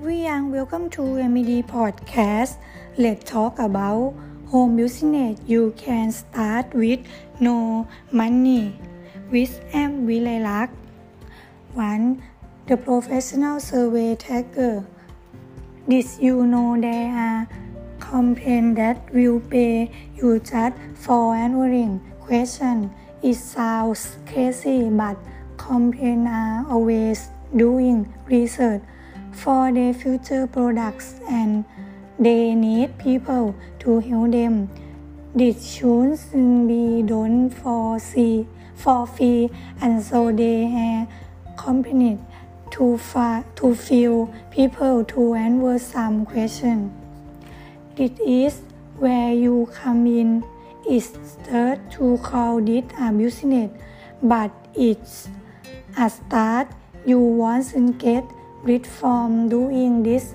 welcome to MED Podcast. Let's talk about home business you can start with no money. With M. Vilaylak. 1. The professional survey taker. Did you know there are companies that will pay you just for answering questions? It sounds crazy, but companies are always doing research for their future products and they need people to help them. This should be done for free, for free and so they have companies to, fa- to fill people to answer some questions. This is where you come in. It's hard to call this a business, but it's a start. You won't get rich from doing this,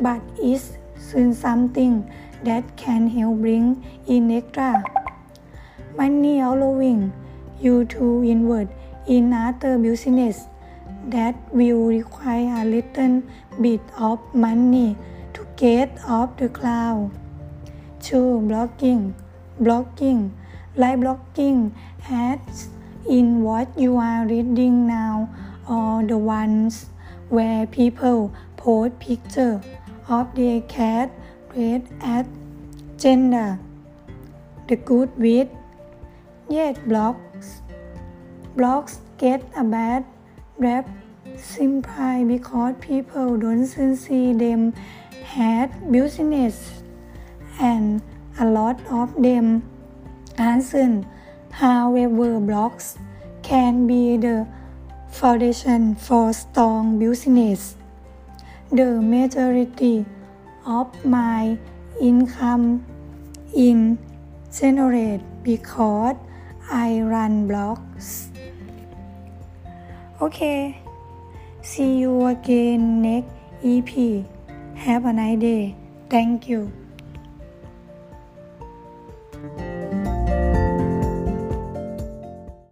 but it's soon something that can help bring in extra money allowing you to invest in other business that will require a little bit of money to get off the ground. 2. Blogging. Blogging. Like blogging ads in what you are reading now or the ones where people post pictures of their cat, race, at gender. The good with yet blogs. Blogs get a bad rap simply because people don't see them had business and a lot of them aren't. However, blogs can be the foundation for strong business. The majority of my income in generate because I run blogs. Okay, see you again next EP. Have a nice day. Thank you.